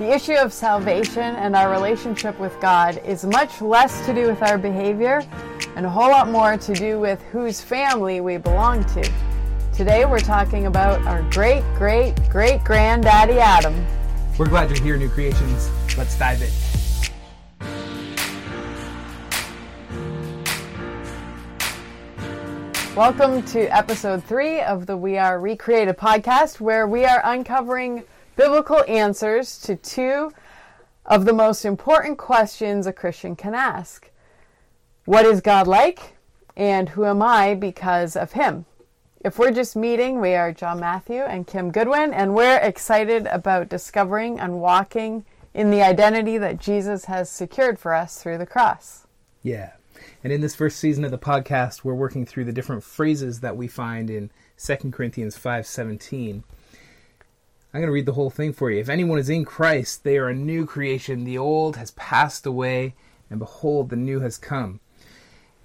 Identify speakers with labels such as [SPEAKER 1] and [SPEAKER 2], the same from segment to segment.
[SPEAKER 1] The issue of salvation and our relationship with God is much less to do with our behavior and a whole lot more to do with whose family we belong to. Today we're talking about our great, great, great granddaddy Adam.
[SPEAKER 2] We're glad you're here, New Creations. Let's dive in.
[SPEAKER 1] Welcome to episode three of the We Are Recreated podcast, where we are uncovering biblical answers to two of the most important questions a Christian can ask What is God like? And who am I because of Him? If we're just meeting, we are John Matthew and Kim Goodwin, and we're excited about discovering and walking in the identity that Jesus has secured for us through the cross.
[SPEAKER 2] Yeah. And in this first season of the podcast, we're working through the different phrases that we find in 2 Corinthians 5:17. I'm going to read the whole thing for you. If anyone is in Christ, they are a new creation. The old has passed away, and behold, the new has come.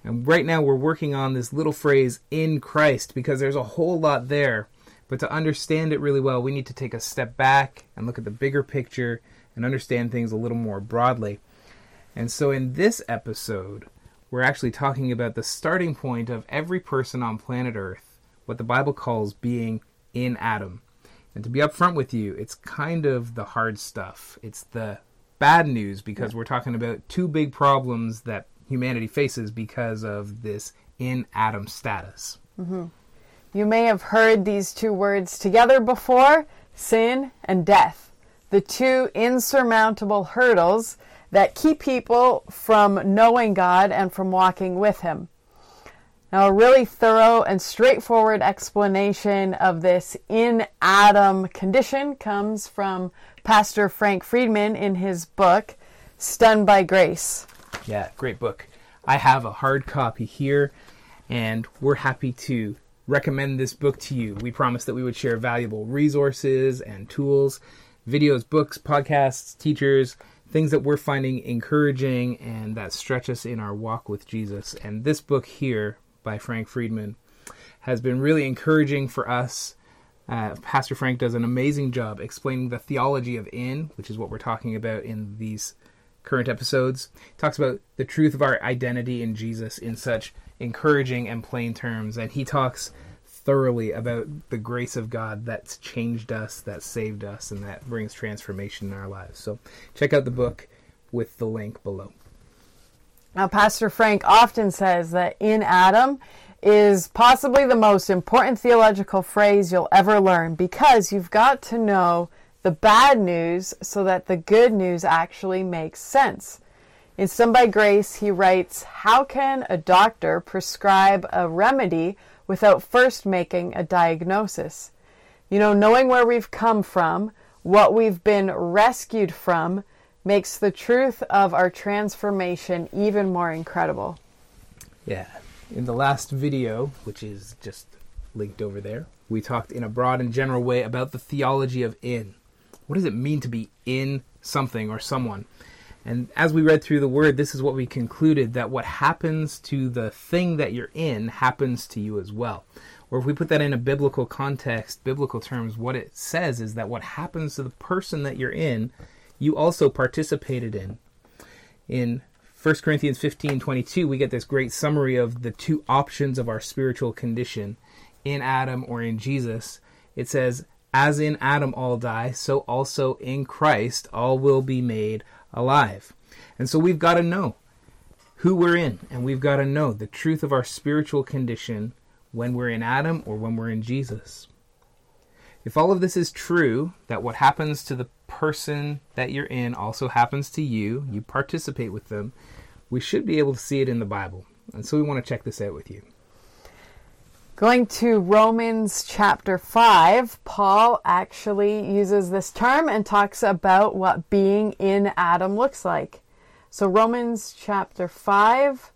[SPEAKER 2] And right now we're working on this little phrase in Christ because there's a whole lot there. But to understand it really well, we need to take a step back and look at the bigger picture and understand things a little more broadly. And so in this episode, we're actually talking about the starting point of every person on planet Earth, what the Bible calls being in Adam. And to be upfront with you, it's kind of the hard stuff. It's the bad news because we're talking about two big problems that humanity faces because of this in Adam status.
[SPEAKER 1] Mm-hmm. You may have heard these two words together before sin and death, the two insurmountable hurdles that keep people from knowing God and from walking with Him. Now, a really thorough and straightforward explanation of this in Adam condition comes from Pastor Frank Friedmann in his book, Stunned by Grace.
[SPEAKER 2] Yeah, great book. I have a hard copy here, and we're happy to recommend this book to you. We promised that we would share valuable resources and tools, videos, books, podcasts, teachers, things that we're finding encouraging and that stretch us in our walk with Jesus. And this book here by Frank Friedmann has been really encouraging for us. Uh, Pastor Frank does an amazing job explaining the theology of in, which is what we're talking about in these current episodes. He talks about the truth of our identity in Jesus in such encouraging and plain terms, and he talks thoroughly about the grace of God that's changed us, that saved us, and that brings transformation in our lives. So check out the book with the link below.
[SPEAKER 1] Now, Pastor Frank often says that in Adam is possibly the most important theological phrase you'll ever learn because you've got to know the bad news so that the good news actually makes sense. In Stunned by Grace, he writes, How can a doctor prescribe a remedy without first making a diagnosis. You know, knowing where we've come from, what we've been rescued from, makes the truth of our transformation even more incredible.
[SPEAKER 2] Yeah. In the last video, which is just linked over there, we talked in a broad and general way about the theology of in. What does it mean to be in something or someone? And as we read through the word, this is what we concluded that what happens to the thing that you're in happens to you as well. Or if we put that in a biblical context, biblical terms, what it says is that what happens to the person that you're in, you also participated in. In 1 Corinthians 15 22, we get this great summary of the two options of our spiritual condition in Adam or in Jesus. It says, As in Adam all die, so also in Christ all will be made alive. And so we've got to know who we're in, and we've got to know the truth of our spiritual condition when we're in Adam or when we're in Jesus. If all of this is true, that what happens to the person that you're in also happens to you, you participate with them, we should be able to see it in the Bible. And so we want to check this out with you.
[SPEAKER 1] Going to Romans chapter 5, Paul actually uses this term and talks about what being in Adam looks like. So, Romans chapter 5,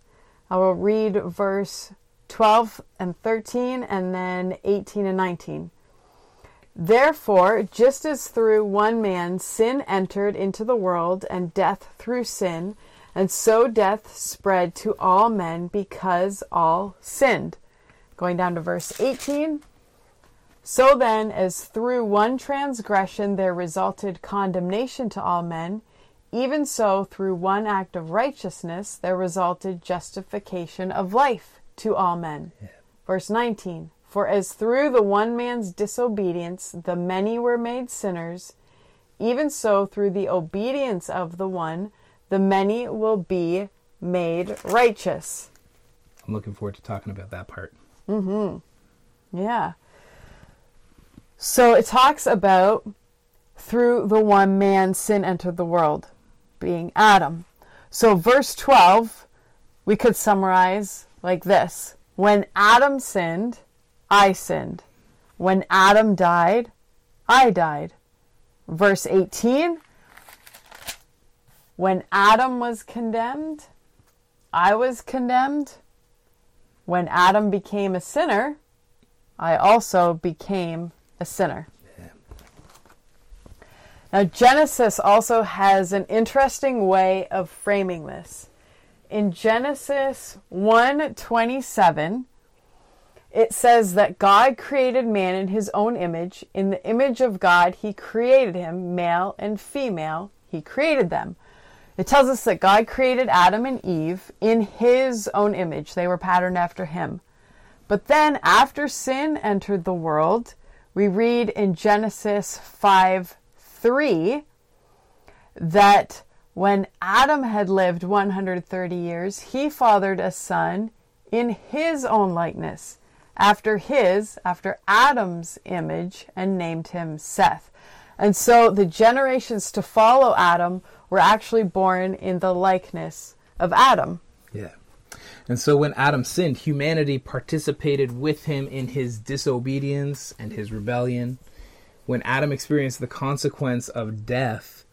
[SPEAKER 1] I will read verse 12 and 13 and then 18 and 19. Therefore, just as through one man sin entered into the world and death through sin, and so death spread to all men because all sinned. Going down to verse 18. So then, as through one transgression there resulted condemnation to all men, even so through one act of righteousness there resulted justification of life to all men. Yeah. Verse 19 For as through the one man's disobedience the many were made sinners, even so through the obedience of the one the many will be made righteous.
[SPEAKER 2] I'm looking forward to talking about that part.
[SPEAKER 1] Mm hmm. Yeah. So it talks about through the one man sin entered the world, being Adam. So verse 12, we could summarize like this When Adam sinned, I sinned. When Adam died, I died. Verse 18, when Adam was condemned, I was condemned. When Adam became a sinner, I also became a sinner. Now, Genesis also has an interesting way of framing this. In Genesis 1:27, it says that God created man in his own image. In the image of God, he created him, male and female, he created them. It tells us that God created Adam and Eve in his own image. They were patterned after him. But then, after sin entered the world, we read in Genesis 5 3 that when Adam had lived 130 years, he fathered a son in his own likeness, after his, after Adam's image, and named him Seth. And so the generations to follow Adam were actually born in the likeness of Adam.
[SPEAKER 2] Yeah. And so when Adam sinned, humanity participated with him in his disobedience and his rebellion. When Adam experienced the consequence of death,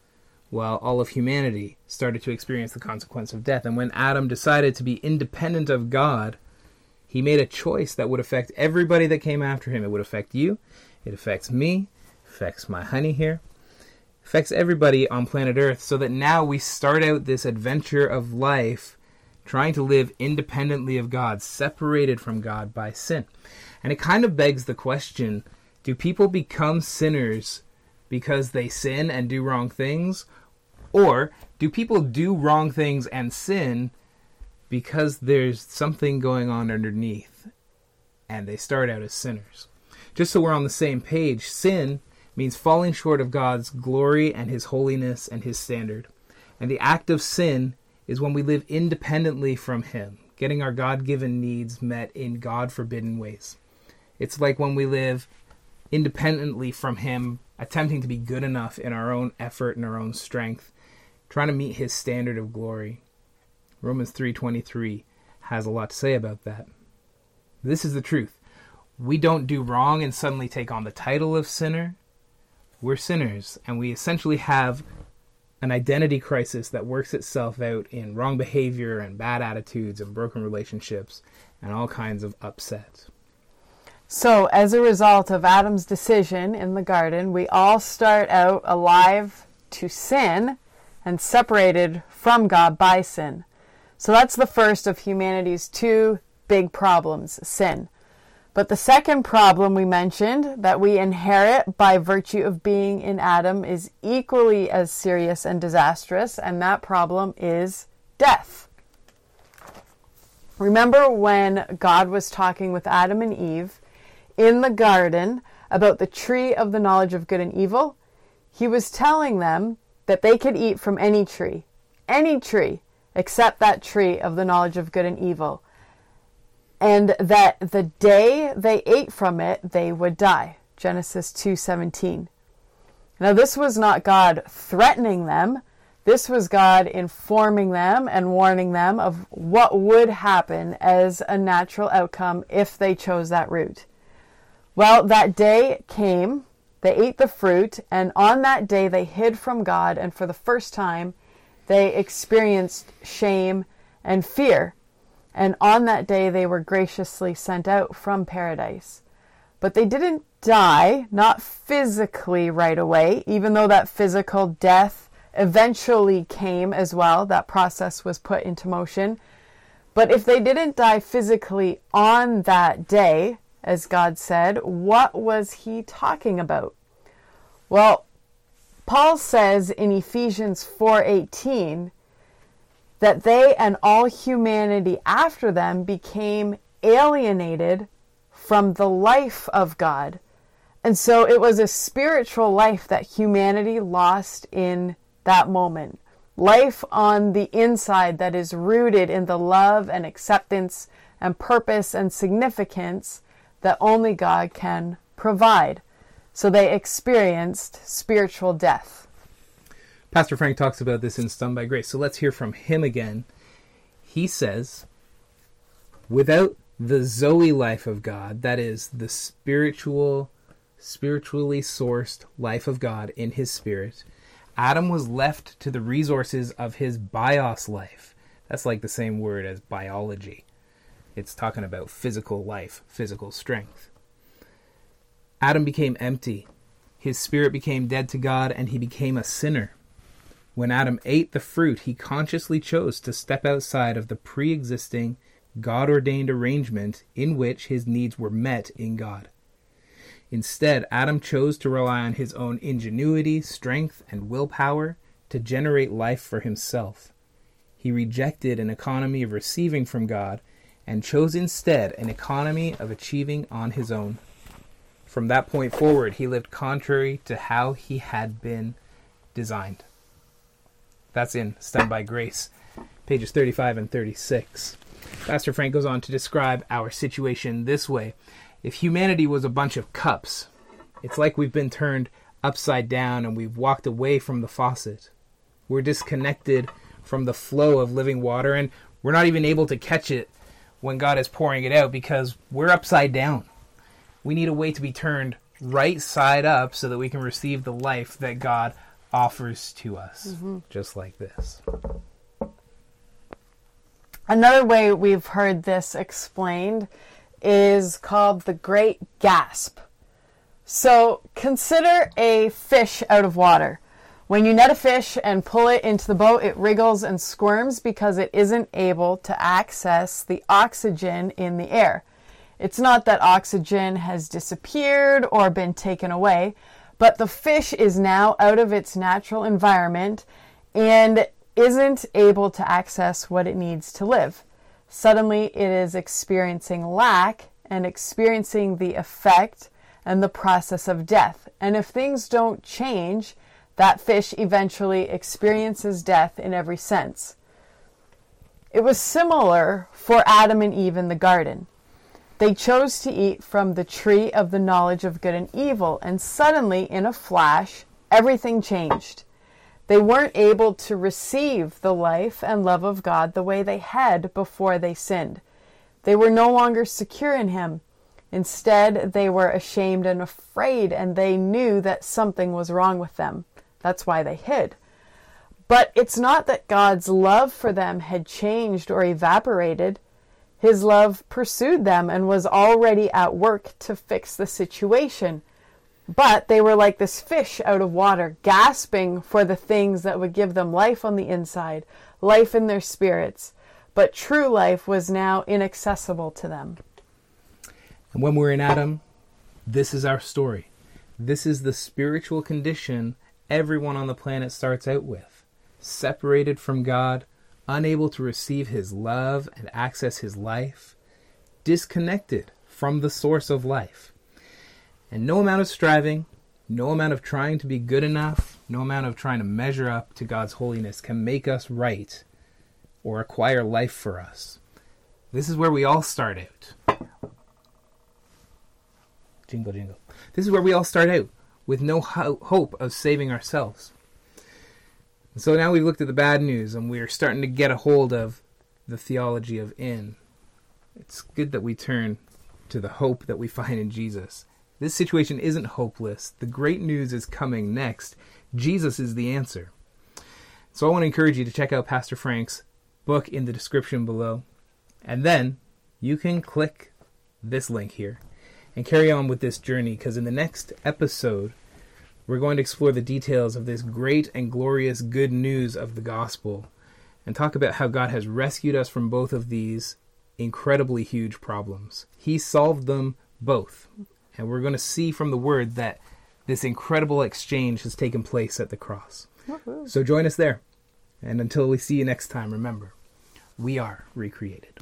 [SPEAKER 2] well, all of humanity started to experience the consequence of death. And when Adam decided to be independent of God, he made a choice that would affect everybody that came after him. It would affect you, it affects me, affects my honey here, affects everybody on planet Earth, so that now we start out this adventure of life trying to live independently of God, separated from God by sin. And it kind of begs the question do people become sinners because they sin and do wrong things? Or do people do wrong things and sin because there's something going on underneath and they start out as sinners? Just so we're on the same page, sin means falling short of God's glory and his holiness and his standard. And the act of sin is when we live independently from Him, getting our God given needs met in God forbidden ways. It's like when we live independently from Him, attempting to be good enough in our own effort and our own strength, trying to meet His standard of glory. Romans 3:23 has a lot to say about that. This is the truth. We don't do wrong and suddenly take on the title of sinner. We're sinners, and we essentially have an identity crisis that works itself out in wrong behavior and bad attitudes and broken relationships and all kinds of upset.
[SPEAKER 1] So, as a result of Adam's decision in the garden, we all start out alive to sin and separated from God by sin. So, that's the first of humanity's two big problems sin. But the second problem we mentioned that we inherit by virtue of being in Adam is equally as serious and disastrous, and that problem is death. Remember when God was talking with Adam and Eve in the garden about the tree of the knowledge of good and evil? He was telling them that they could eat from any tree, any tree, except that tree of the knowledge of good and evil. And that the day they ate from it they would die. Genesis 2:17 now this was not god threatening them. This was god informing them and warning them of what would happen as a natural outcome if they chose that route. Well that day came they ate the fruit and on that day they hid from god and for the first time they experienced shame and fear and on that day they were graciously sent out from paradise. But they didn't die, not physically right away, even though that physical death eventually came as well. That process was put into motion. But if they didn't die physically on that day, as God said, what was he talking about? Well, Paul says in Ephesians 4:18 that they and all humanity after them became alienated from the life of God. And so it was a spiritual life that humanity lost in that moment. Life on the inside that is rooted in the love and acceptance and purpose and significance that only God can provide. So they experienced spiritual death.
[SPEAKER 2] Pastor Frank talks about this in Stunned by Grace. So let's hear from him again. He says, without the Zoe life of God, that is the spiritual, spiritually sourced life of God in his spirit, Adam was left to the resources of his bios life. That's like the same word as biology. It's talking about physical life, physical strength. Adam became empty. His spirit became dead to God, and he became a sinner. When Adam ate the fruit, he consciously chose to step outside of the pre existing, God ordained arrangement in which his needs were met in God. Instead, Adam chose to rely on his own ingenuity, strength, and willpower to generate life for himself. He rejected an economy of receiving from God and chose instead an economy of achieving on his own. From that point forward, he lived contrary to how he had been designed. That's in Stunned by Grace, pages 35 and 36. Pastor Frank goes on to describe our situation this way If humanity was a bunch of cups, it's like we've been turned upside down and we've walked away from the faucet. We're disconnected from the flow of living water and we're not even able to catch it when God is pouring it out because we're upside down. We need a way to be turned right side up so that we can receive the life that God offers to us, mm-hmm. just like this.
[SPEAKER 1] Another way we've heard this explained is called the Great Gasp. So consider a fish out of water. When you net a fish and pull it into the boat, it wriggles and squirms because it isn't able to access the oxygen in the air. It's not that oxygen has disappeared or been taken away, but the fish is now out of its natural environment and isn't able to access what it needs to live. Suddenly, it is experiencing lack and experiencing the effect and the process of death. And if things don't change, that fish eventually experiences death in every sense. It was similar for Adam and Eve in the garden. They chose to eat from the tree of the knowledge of good and evil, and suddenly, in a flash, everything changed. They weren't able to receive the life and love of God the way they had before they sinned. They were no longer secure in Him. Instead, they were ashamed and afraid, and they knew that something was wrong with them. That's why they hid. But it's not that God's love for them had changed or evaporated. His love pursued them and was already at work to fix the situation. But they were like this fish out of water, gasping for the things that would give them life on the inside, life in their spirits. But true life was now inaccessible to them.
[SPEAKER 2] And when we're in Adam, this is our story. This is the spiritual condition everyone on the planet starts out with separated from God, unable to receive His love and access His life, disconnected from the source of life. And no amount of striving, no amount of trying to be good enough, no amount of trying to measure up to God's holiness can make us right or acquire life for us. This is where we all start out. Jingle, jingle. This is where we all start out with no ho- hope of saving ourselves. And so now we've looked at the bad news and we're starting to get a hold of the theology of in. It's good that we turn to the hope that we find in Jesus. This situation isn't hopeless. The great news is coming next. Jesus is the answer. So I want to encourage you to check out Pastor Frank's book in the description below. And then you can click this link here and carry on with this journey because in the next episode, we're going to explore the details of this great and glorious good news of the gospel and talk about how God has rescued us from both of these incredibly huge problems. He solved them both. And we're going to see from the word that this incredible exchange has taken place at the cross. Woo-hoo. So join us there. And until we see you next time, remember, we are recreated.